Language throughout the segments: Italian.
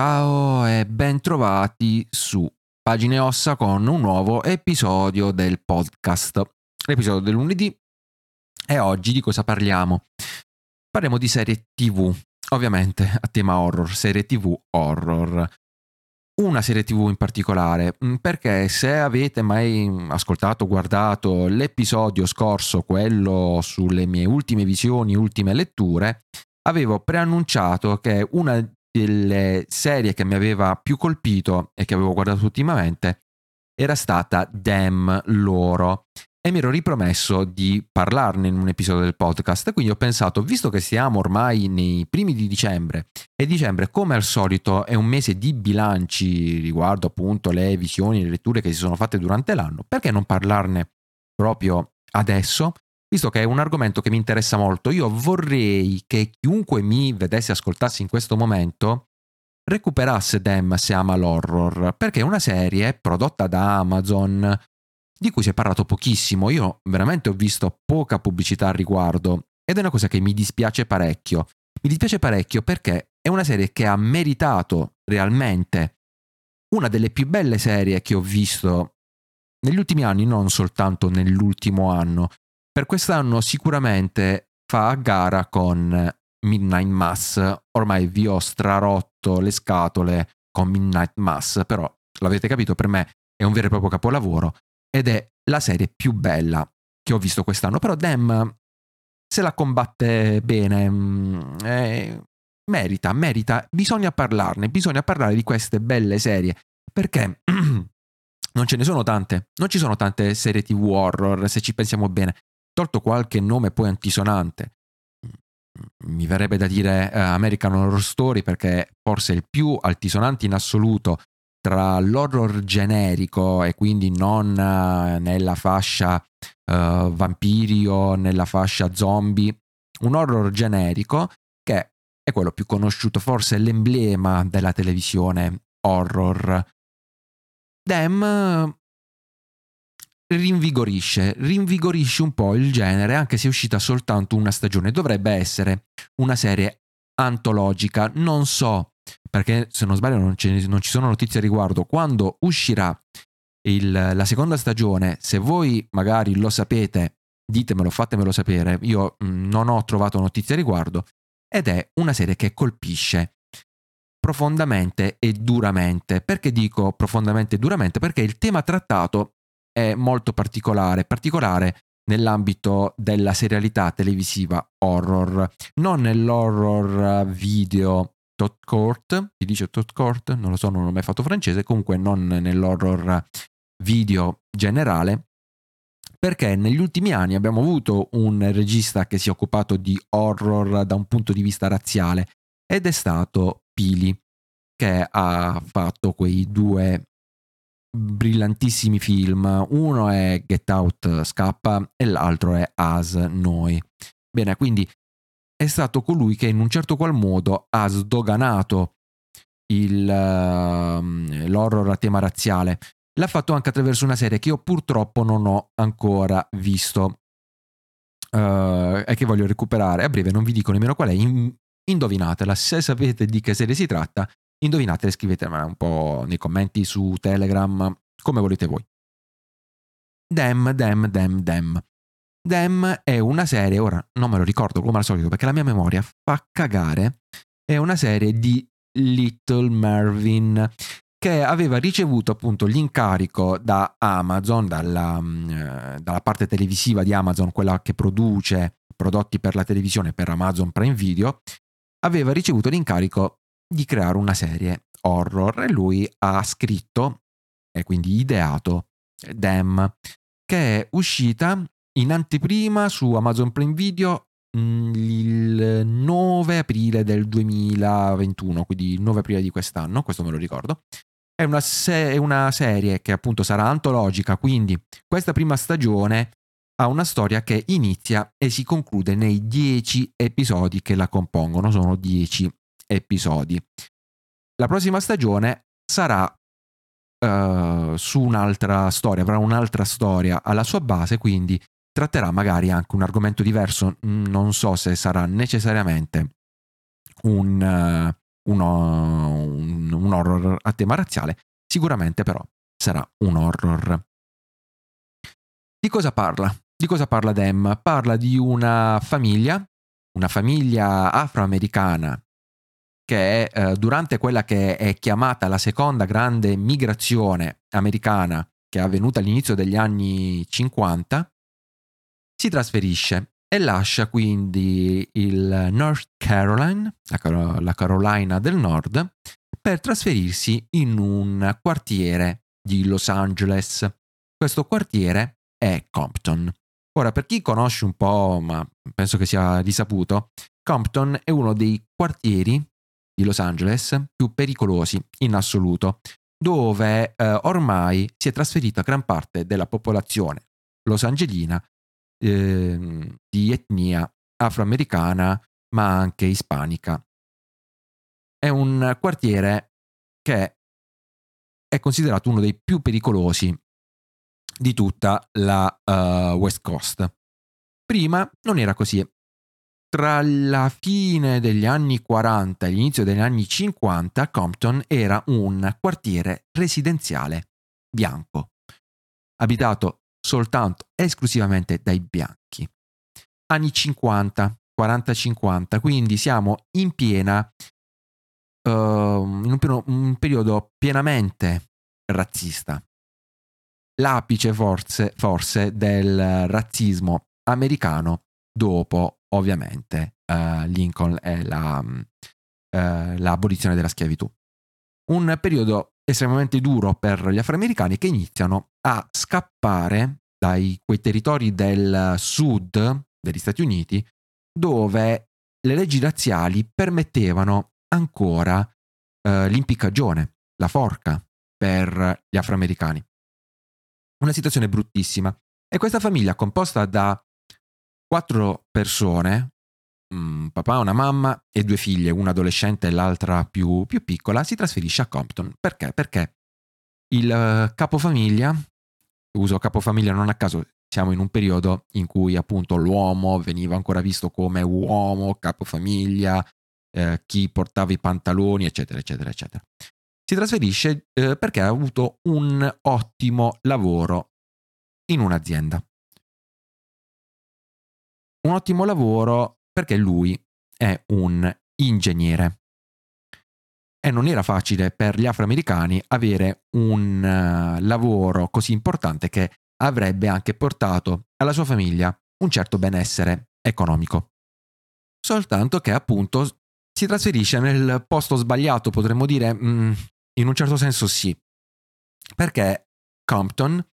ciao e ben trovati su Pagine Ossa con un nuovo episodio del podcast. L'episodio del lunedì e oggi di cosa parliamo? Parliamo di serie TV, ovviamente a tema horror, serie TV horror. Una serie TV in particolare, mm, perché se avete mai ascoltato, guardato l'episodio scorso, quello sulle mie ultime visioni, ultime letture, avevo preannunciato che una delle serie che mi aveva più colpito e che avevo guardato ultimamente era stata Damn Loro e mi ero ripromesso di parlarne in un episodio del podcast. Quindi ho pensato, visto che siamo ormai nei primi di dicembre e dicembre, come al solito, è un mese di bilanci riguardo appunto le visioni e le letture che si sono fatte durante l'anno, perché non parlarne proprio adesso? Visto che è un argomento che mi interessa molto, io vorrei che chiunque mi vedesse ascoltasse in questo momento recuperasse Dem se ama l'horror, perché è una serie prodotta da Amazon di cui si è parlato pochissimo. Io veramente ho visto poca pubblicità al riguardo ed è una cosa che mi dispiace parecchio. Mi dispiace parecchio perché è una serie che ha meritato realmente una delle più belle serie che ho visto negli ultimi anni, non soltanto nell'ultimo anno, per quest'anno sicuramente fa a gara con Midnight Mass. Ormai vi ho strarotto le scatole con Midnight Mass, però l'avete capito, per me è un vero e proprio capolavoro ed è la serie più bella che ho visto quest'anno. Però Dem se la combatte bene, mm, eh, merita, merita, bisogna parlarne, bisogna parlare di queste belle serie perché non ce ne sono tante, non ci sono tante serie TV horror se ci pensiamo bene tolto qualche nome poi antisonante, mi verrebbe da dire uh, American Horror Story perché forse il più altisonante in assoluto tra l'horror generico e quindi non uh, nella fascia uh, vampiri o nella fascia zombie, un horror generico che è quello più conosciuto, forse l'emblema della televisione horror. Dem rinvigorisce, rinvigorisce un po' il genere, anche se è uscita soltanto una stagione. Dovrebbe essere una serie antologica, non so, perché se non sbaglio non, non ci sono notizie a riguardo, quando uscirà il, la seconda stagione, se voi magari lo sapete, ditemelo, fatemelo sapere, io mm, non ho trovato notizie a riguardo, ed è una serie che colpisce profondamente e duramente. Perché dico profondamente e duramente? Perché il tema trattato è molto particolare, particolare nell'ambito della serialità televisiva horror, non nell'horror video Tot Court, si dice Tot Court, non lo so, non ho mai fatto francese, comunque non nell'horror video generale, perché negli ultimi anni abbiamo avuto un regista che si è occupato di horror da un punto di vista razziale ed è stato Pili, che ha fatto quei due brillantissimi film. Uno è Get Out Scappa e l'altro è As Noi. Bene, quindi è stato colui che in un certo qual modo ha sdoganato il, uh, l'horror a tema razziale. L'ha fatto anche attraverso una serie che io purtroppo non ho ancora visto uh, e che voglio recuperare. A breve non vi dico nemmeno qual è, in, indovinatela. Se sapete di che serie si tratta, Indovinate, scrivetemela un po' nei commenti su Telegram, come volete voi. Dem, Dem, Dem, Dem. Dem è una serie, ora non me lo ricordo come al solito perché la mia memoria fa cagare, è una serie di Little Marvin che aveva ricevuto appunto l'incarico da Amazon, dalla, mm, dalla parte televisiva di Amazon, quella che produce prodotti per la televisione per Amazon Prime Video, aveva ricevuto l'incarico di creare una serie horror e lui ha scritto e quindi ideato Dem, che è uscita in anteprima su Amazon Prime Video mm, il 9 aprile del 2021, quindi il 9 aprile di quest'anno, questo me lo ricordo. È una, se- una serie che appunto sarà antologica, quindi questa prima stagione ha una storia che inizia e si conclude nei 10 episodi che la compongono, sono 10 episodi. La prossima stagione sarà uh, su un'altra storia, avrà un'altra storia alla sua base, quindi tratterà magari anche un argomento diverso, non so se sarà necessariamente un, uh, uno, un, un horror a tema razziale, sicuramente però sarà un horror. Di cosa parla? Di cosa parla Dem? Parla di una famiglia, una famiglia afroamericana che eh, durante quella che è chiamata la seconda grande migrazione americana che è avvenuta all'inizio degli anni 50, si trasferisce e lascia quindi il North Carolina, la Carolina del Nord, per trasferirsi in un quartiere di Los Angeles. Questo quartiere è Compton. Ora, per chi conosce un po', ma penso che sia risaputo, Compton è uno dei quartieri di Los Angeles più pericolosi in assoluto, dove eh, ormai si è trasferita gran parte della popolazione losangelina eh, di etnia afroamericana ma anche ispanica. È un quartiere che è considerato uno dei più pericolosi di tutta la uh, West Coast. Prima non era così, tra la fine degli anni 40 e l'inizio degli anni 50 Compton era un quartiere residenziale bianco, abitato soltanto esclusivamente dai bianchi. Anni 50, 40-50, quindi siamo in piena, uh, in un, un periodo pienamente razzista. L'apice forse, forse del razzismo americano dopo ovviamente uh, Lincoln e la, uh, l'abolizione della schiavitù. Un periodo estremamente duro per gli afroamericani che iniziano a scappare dai quei territori del sud degli Stati Uniti dove le leggi razziali permettevano ancora uh, l'impiccagione, la forca per gli afroamericani. Una situazione bruttissima. E questa famiglia composta da quattro persone, un papà, una mamma e due figlie, una adolescente e l'altra più, più piccola, si trasferisce a Compton. Perché? Perché il eh, capofamiglia, uso capofamiglia non a caso, siamo in un periodo in cui appunto l'uomo veniva ancora visto come uomo, capofamiglia, eh, chi portava i pantaloni, eccetera, eccetera, eccetera. Si trasferisce eh, perché ha avuto un ottimo lavoro in un'azienda un ottimo lavoro perché lui è un ingegnere. E non era facile per gli afroamericani avere un uh, lavoro così importante che avrebbe anche portato alla sua famiglia un certo benessere economico. Soltanto che appunto si trasferisce nel posto sbagliato, potremmo dire, mm, in un certo senso sì, perché Compton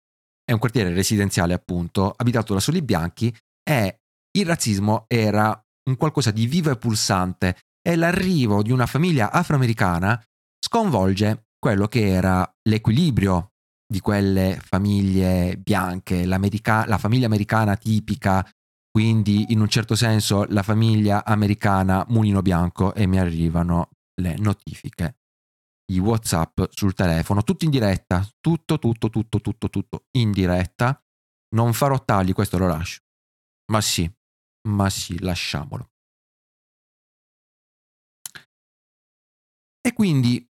è un quartiere residenziale appunto, abitato da soli bianchi e il razzismo era un qualcosa di vivo e pulsante e l'arrivo di una famiglia afroamericana sconvolge quello che era l'equilibrio di quelle famiglie bianche, la famiglia americana tipica, quindi in un certo senso la famiglia americana mulino bianco e mi arrivano le notifiche, i WhatsApp sul telefono, tutto in diretta, tutto, tutto, tutto, tutto, tutto in diretta. Non farò tagli, questo lo lascio. Ma sì, ma sì, lasciamolo. E quindi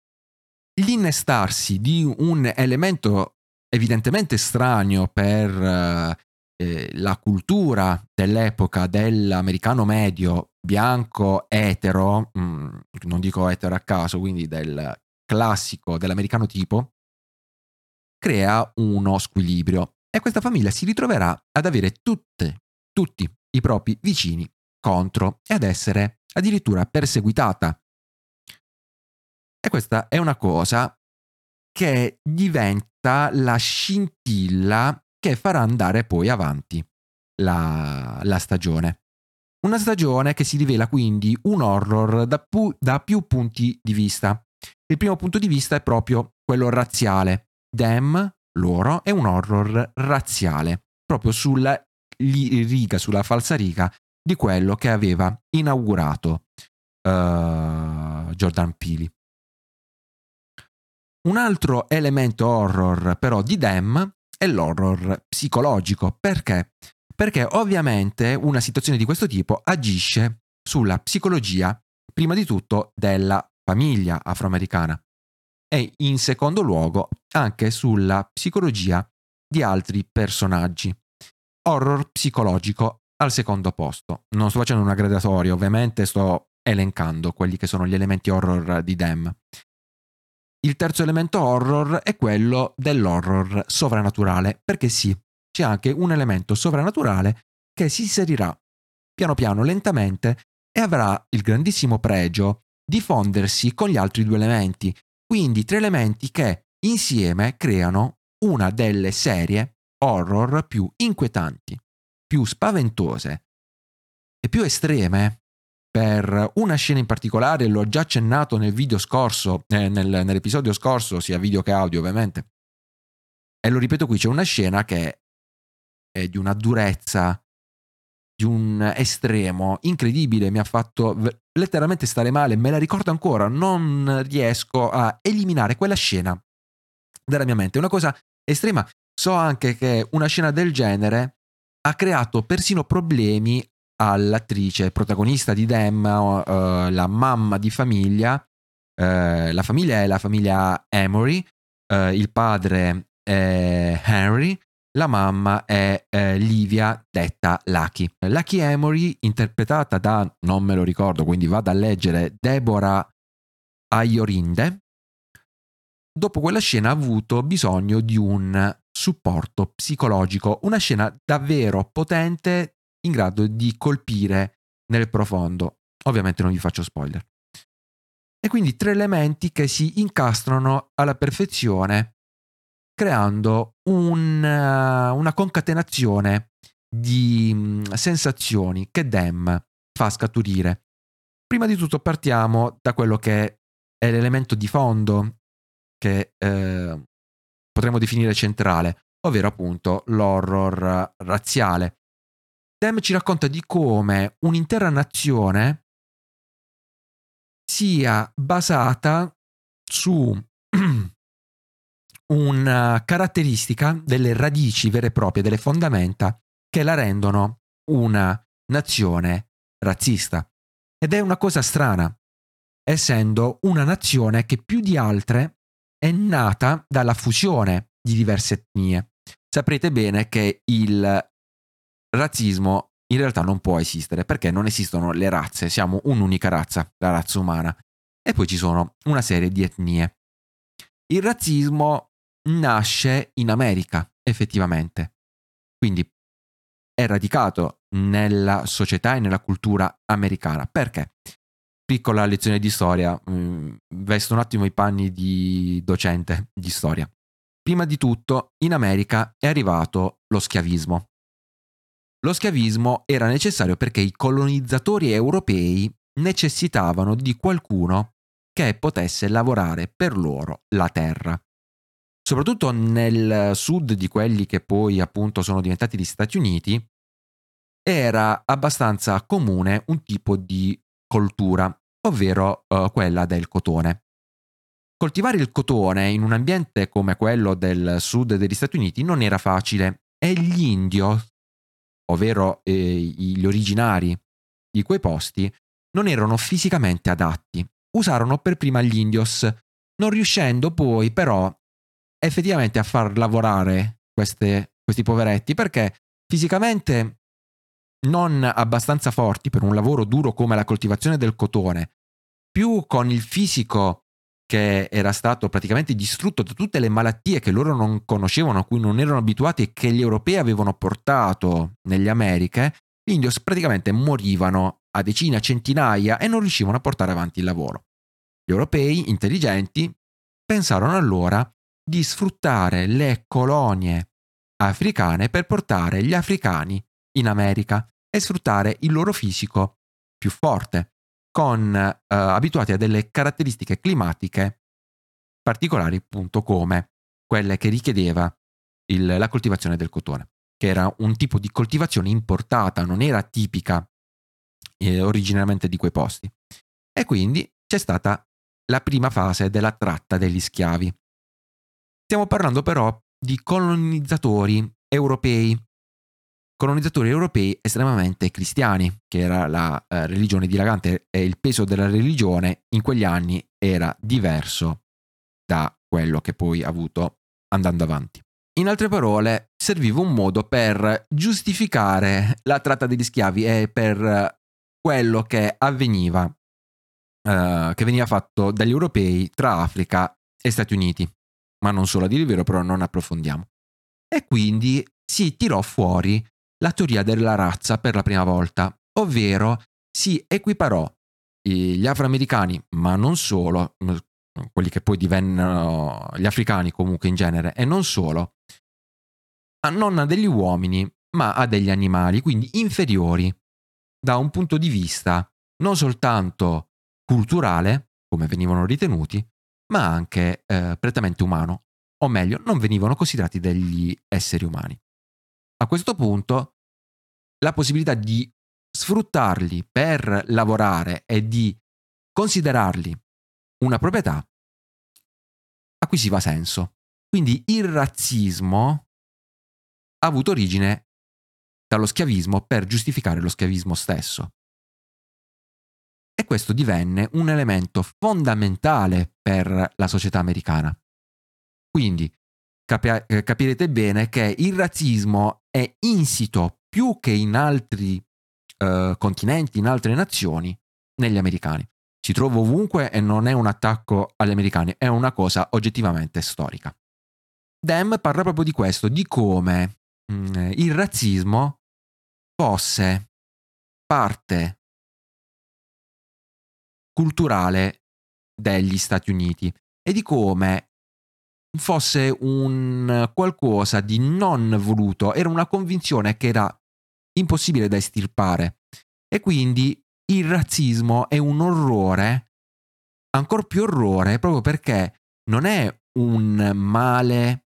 l'innestarsi di un elemento evidentemente estraneo per eh, la cultura dell'epoca dell'americano medio bianco etero, mh, mm, non dico etero a caso, quindi del classico dell'americano tipo, crea uno squilibrio e questa famiglia si ritroverà ad avere tutte, tutti i propri vicini contro e ad essere addirittura perseguitata. E questa è una cosa che diventa la scintilla che farà andare poi avanti la, la stagione. Una stagione che si rivela quindi un horror da, pu- da più punti di vista. Il primo punto di vista è proprio quello razziale. Dem, loro, è un horror razziale, proprio sulla riga sulla falsa riga di quello che aveva inaugurato uh, Jordan Peele. Un altro elemento horror però di Dem è l'horror psicologico. Perché? Perché ovviamente una situazione di questo tipo agisce sulla psicologia, prima di tutto, della famiglia afroamericana e in secondo luogo anche sulla psicologia di altri personaggi. Horror psicologico al secondo posto. Non sto facendo una gradatoria, ovviamente sto elencando quelli che sono gli elementi horror di Dem. Il terzo elemento horror è quello dell'horror sovrannaturale, perché sì, c'è anche un elemento sovrannaturale che si inserirà piano piano, lentamente e avrà il grandissimo pregio di fondersi con gli altri due elementi, quindi tre elementi che insieme creano una delle serie horror più inquietanti, più spaventose e più estreme. Per una scena in particolare, l'ho già accennato nel video scorso, eh, nel, nell'episodio scorso, sia video che audio ovviamente, e lo ripeto qui, c'è una scena che è di una durezza, di un estremo incredibile, mi ha fatto letteralmente stare male, me la ricordo ancora, non riesco a eliminare quella scena dalla mia mente. È una cosa estrema. So anche che una scena del genere ha creato persino problemi all'attrice protagonista di Dem, uh, la mamma di famiglia. Uh, la famiglia è la famiglia Emory, uh, il padre è Henry, la mamma è Livia, detta Lucky. Lucky Emory, interpretata da, non me lo ricordo, quindi vado a leggere, Deborah Aiorinde, dopo quella scena ha avuto bisogno di un supporto psicologico, una scena davvero potente in grado di colpire nel profondo. Ovviamente non vi faccio spoiler. E quindi tre elementi che si incastrano alla perfezione, creando un, una concatenazione di mm, sensazioni che Dem fa scaturire. Prima di tutto partiamo da quello che è l'elemento di fondo che eh, potremmo definire centrale, ovvero appunto l'horror razziale. Dem ci racconta di come un'intera nazione sia basata su una caratteristica delle radici vere e proprie, delle fondamenta che la rendono una nazione razzista. Ed è una cosa strana, essendo una nazione che più di altre è nata dalla fusione di diverse etnie. Saprete bene che il razzismo in realtà non può esistere perché non esistono le razze, siamo un'unica razza, la razza umana, e poi ci sono una serie di etnie. Il razzismo nasce in America, effettivamente, quindi è radicato nella società e nella cultura americana. Perché? Piccola lezione di storia, mm, vesto un attimo i panni di docente di storia. Prima di tutto, in America è arrivato lo schiavismo. Lo schiavismo era necessario perché i colonizzatori europei necessitavano di qualcuno che potesse lavorare per loro la terra. Soprattutto nel sud di quelli che poi appunto sono diventati gli Stati Uniti, era abbastanza comune un tipo di coltura, ovvero uh, quella del cotone. Coltivare il cotone in un ambiente come quello del sud degli Stati Uniti non era facile e gli indios, ovvero eh, gli originari di quei posti, non erano fisicamente adatti. Usarono per prima gli indios, non riuscendo poi però effettivamente a far lavorare queste, questi poveretti perché fisicamente non abbastanza forti per un lavoro duro come la coltivazione del cotone, più con il fisico che era stato praticamente distrutto da tutte le malattie che loro non conoscevano, a cui non erano abituati e che gli europei avevano portato nelle Americhe, gli indios praticamente morivano a decine, a centinaia e non riuscivano a portare avanti il lavoro. Gli europei, intelligenti, pensarono allora di sfruttare le colonie africane per portare gli africani in America e sfruttare il loro fisico più forte, con eh, abituati a delle caratteristiche climatiche particolari, appunto come quelle che richiedeva il, la coltivazione del cotone, che era un tipo di coltivazione importata, non era tipica eh, originariamente di quei posti. E quindi c'è stata la prima fase della tratta degli schiavi. Stiamo parlando però di colonizzatori europei colonizzatori europei estremamente cristiani, che era la eh, religione dilagante e il peso della religione in quegli anni era diverso da quello che poi ha avuto andando avanti. In altre parole, serviva un modo per giustificare la tratta degli schiavi e per quello che avveniva, eh, che veniva fatto dagli europei tra Africa e Stati Uniti. Ma non solo a dire il vero, però non approfondiamo. E quindi si tirò fuori la teoria della razza per la prima volta, ovvero si equiparò gli afroamericani, ma non solo, quelli che poi divennero gli africani comunque in genere, e non solo, a non a degli uomini, ma a degli animali, quindi inferiori da un punto di vista non soltanto culturale, come venivano ritenuti, ma anche eh, prettamente umano, o meglio, non venivano considerati degli esseri umani. A questo punto, la possibilità di sfruttarli per lavorare e di considerarli una proprietà acquisiva senso. Quindi il razzismo ha avuto origine dallo schiavismo per giustificare lo schiavismo stesso. E questo divenne un elemento fondamentale per la società americana. Quindi capi- capirete bene che il razzismo è insito più che in altri eh, continenti, in altre nazioni, negli americani. Si trova ovunque e non è un attacco agli americani, è una cosa oggettivamente storica. Dem parla proprio di questo, di come mh, mm, il razzismo fosse parte culturale degli Stati Uniti e di come fosse un qualcosa di non voluto, era una convinzione che era impossibile da estirpare e quindi il razzismo è un orrore, ancora più orrore, proprio perché non è un male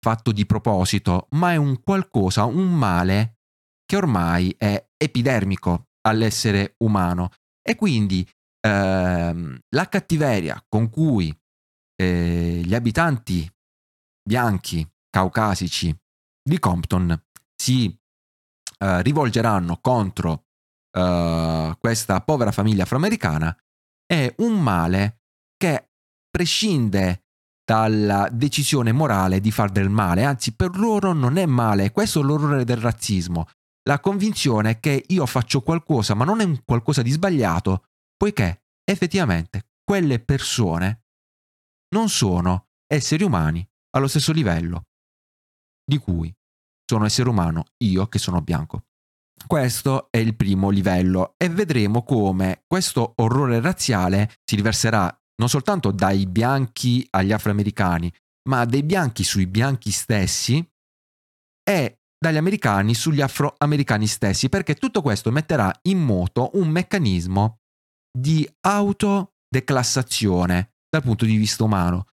fatto di proposito, ma è un qualcosa, un male che ormai è epidermico all'essere umano. E quindi ehm, la cattiveria con cui eh, gli abitanti bianchi caucasici di Compton si eh, rivolgeranno contro uh, questa povera famiglia afroamericana. È un male che prescinde dalla decisione morale di far del male, anzi per loro non è male, questo è l'orrore del razzismo, la convinzione che io faccio qualcosa ma non è un qualcosa di sbagliato, poiché effettivamente quelle persone non sono esseri umani allo stesso livello di cui sono essere umano io che sono bianco. Questo è il primo livello e vedremo come questo orrore razziale si riverserà non soltanto dai bianchi agli afroamericani, ma dai bianchi sui bianchi stessi e dagli americani sugli afroamericani stessi, perché tutto questo metterà in moto un meccanismo di autodeclassazione dal punto di vista umano.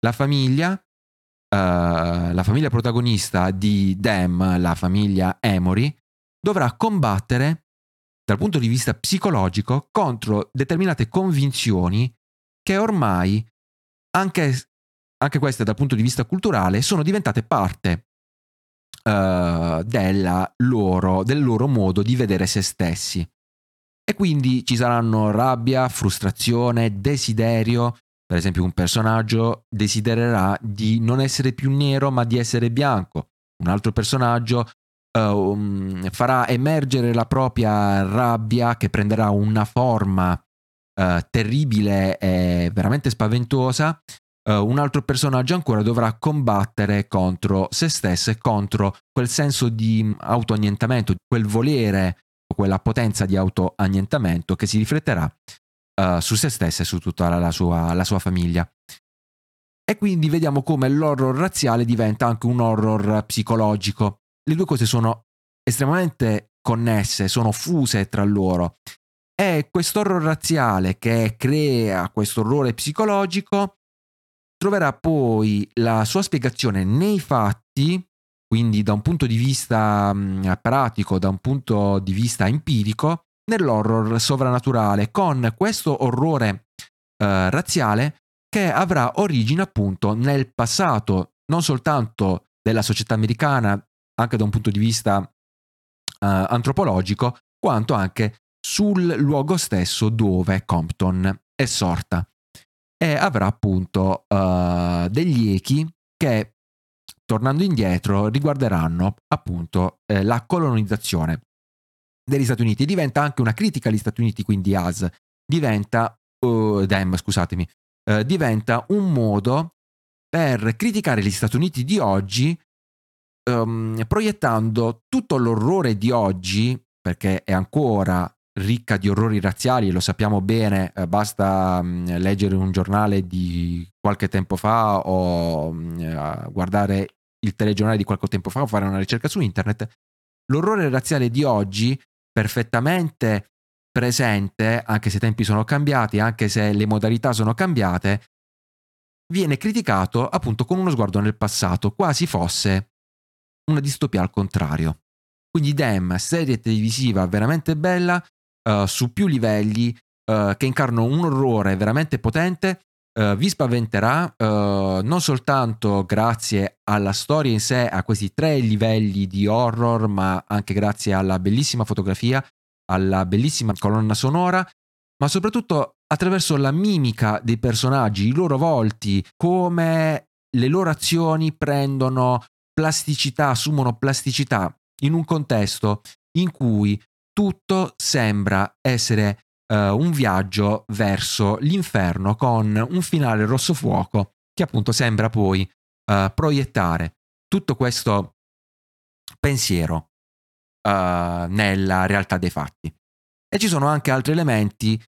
La famiglia, uh, la famiglia protagonista di Dem, la famiglia Emory, dovrà combattere dal punto di vista psicologico contro determinate convinzioni che ormai, anche, anche queste dal punto di vista culturale, sono diventate parte uh, loro, del loro modo di vedere se stessi. E quindi ci saranno rabbia, frustrazione, desiderio. Per esempio, un personaggio desidererà di non essere più nero ma di essere bianco. Un altro personaggio uh, farà emergere la propria rabbia che prenderà una forma uh, terribile e veramente spaventosa. Uh, un altro personaggio ancora dovrà combattere contro se stesso e contro quel senso di autoannientamento, quel volere, quella potenza di autoannientamento che si rifletterà uh, su se stessa e su tutta la, la, sua, la sua famiglia. E quindi vediamo come l'horror razziale diventa anche un horror psicologico le due cose sono estremamente connesse, sono fuse tra loro. E questo orrore razziale che crea questo orrore psicologico troverà poi la sua spiegazione nei fatti, quindi da un punto di vista pratico, da un punto di vista empirico, nell'horror sovrannaturale, con questo orrore eh, razziale che avrà origine appunto nel passato non soltanto della società americana anche da un punto di vista uh, antropologico, quanto anche sul luogo stesso dove Compton è sorta. E avrà appunto uh, degli echi che tornando indietro riguarderanno appunto eh, la colonizzazione degli Stati Uniti. Diventa anche una critica agli Stati Uniti quindi AS. Diventa uh, DEM scusatemi. Uh, diventa un modo per criticare gli Stati Uniti di oggi um, proiettando tutto l'orrore di oggi perché è ancora ricca di orrori razziali, lo sappiamo bene, eh, basta um, leggere un giornale di qualche tempo fa o um, guardare il telegiornale di qualche tempo fa o fare una ricerca su internet. L'orrore razziale di oggi, perfettamente presente, anche se i tempi sono cambiati, anche se le modalità sono cambiate, viene criticato appunto con uno sguardo nel passato, quasi fosse una distopia al contrario. Quindi Dem, serie televisiva veramente bella, uh, su più livelli, uh, che incarnano un orrore veramente potente, uh, vi spaventerà non soltanto grazie alla storia in sé, a questi tre livelli di horror, ma anche grazie alla bellissima fotografia, alla bellissima colonna sonora, ma soprattutto attraverso la mimica dei personaggi, i loro volti, come le loro azioni prendono plasticità, assumono plasticità in un contesto in cui tutto sembra essere uh, un viaggio verso l'inferno con un finale rosso fuoco che appunto sembra poi uh, proiettare tutto questo pensiero uh, nella realtà dei fatti. E ci sono anche altri elementi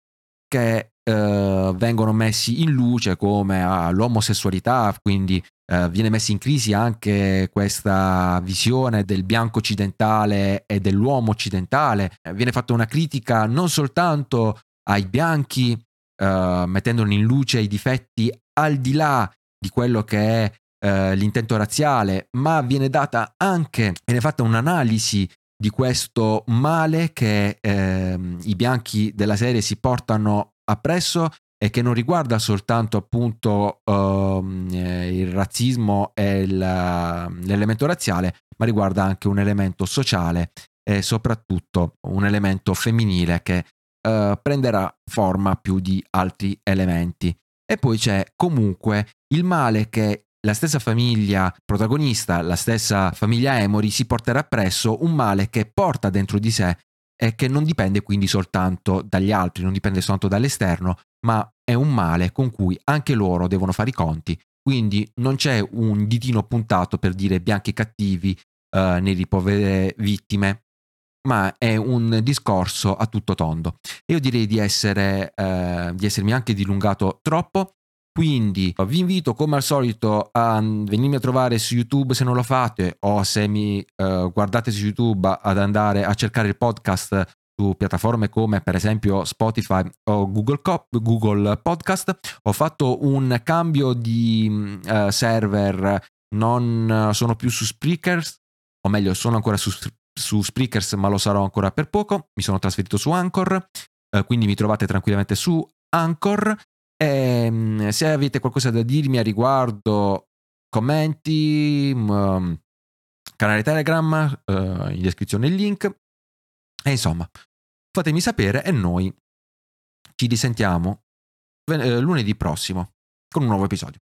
che uh, vengono messi in luce come uh, l'omosessualità, quindi uh, viene messa in crisi anche questa visione del bianco occidentale e dell'uomo occidentale, viene fatta una critica non soltanto ai bianchi, mettendone in luce i difetti al di là di quello che è l'intento razziale, ma viene data anche, viene fatta un'analisi di questo male che eh, i bianchi della serie si portano appresso e che non riguarda soltanto appunto uh, il razzismo e il, l'elemento razziale, ma riguarda anche un elemento sociale e soprattutto un elemento femminile che uh, prenderà forma più di altri elementi. E poi c'è comunque il male che la stessa famiglia protagonista, la stessa famiglia Emory si porterà appresso un male che porta dentro di sé e che non dipende quindi soltanto dagli altri, non dipende soltanto dall'esterno, ma è un male con cui anche loro devono fare i conti. Quindi non c'è un ditino puntato per dire bianchi cattivi, eh, neri povere vittime, ma è un discorso a tutto tondo. Io direi di, essere, eh, di essermi anche dilungato troppo. Quindi vi invito come al solito a venirmi a trovare su YouTube se non lo fate o se mi uh, guardate su YouTube ad andare a cercare il podcast su piattaforme come per esempio Spotify o Google, Co- Google Podcast. Ho fatto un cambio di uh, server, non sono più su Spreakers, o meglio sono ancora su, su Spreakers ma lo sarò ancora per poco. Mi sono trasferito su Anchor, uh, quindi mi trovate tranquillamente su Anchor e, ehm, se avete qualcosa da dirmi a riguardo, commenti, um, canale Telegram, uh, in descrizione il link. E insomma, fatemi sapere e noi ci risentiamo ven- lunedì prossimo con un nuovo episodio.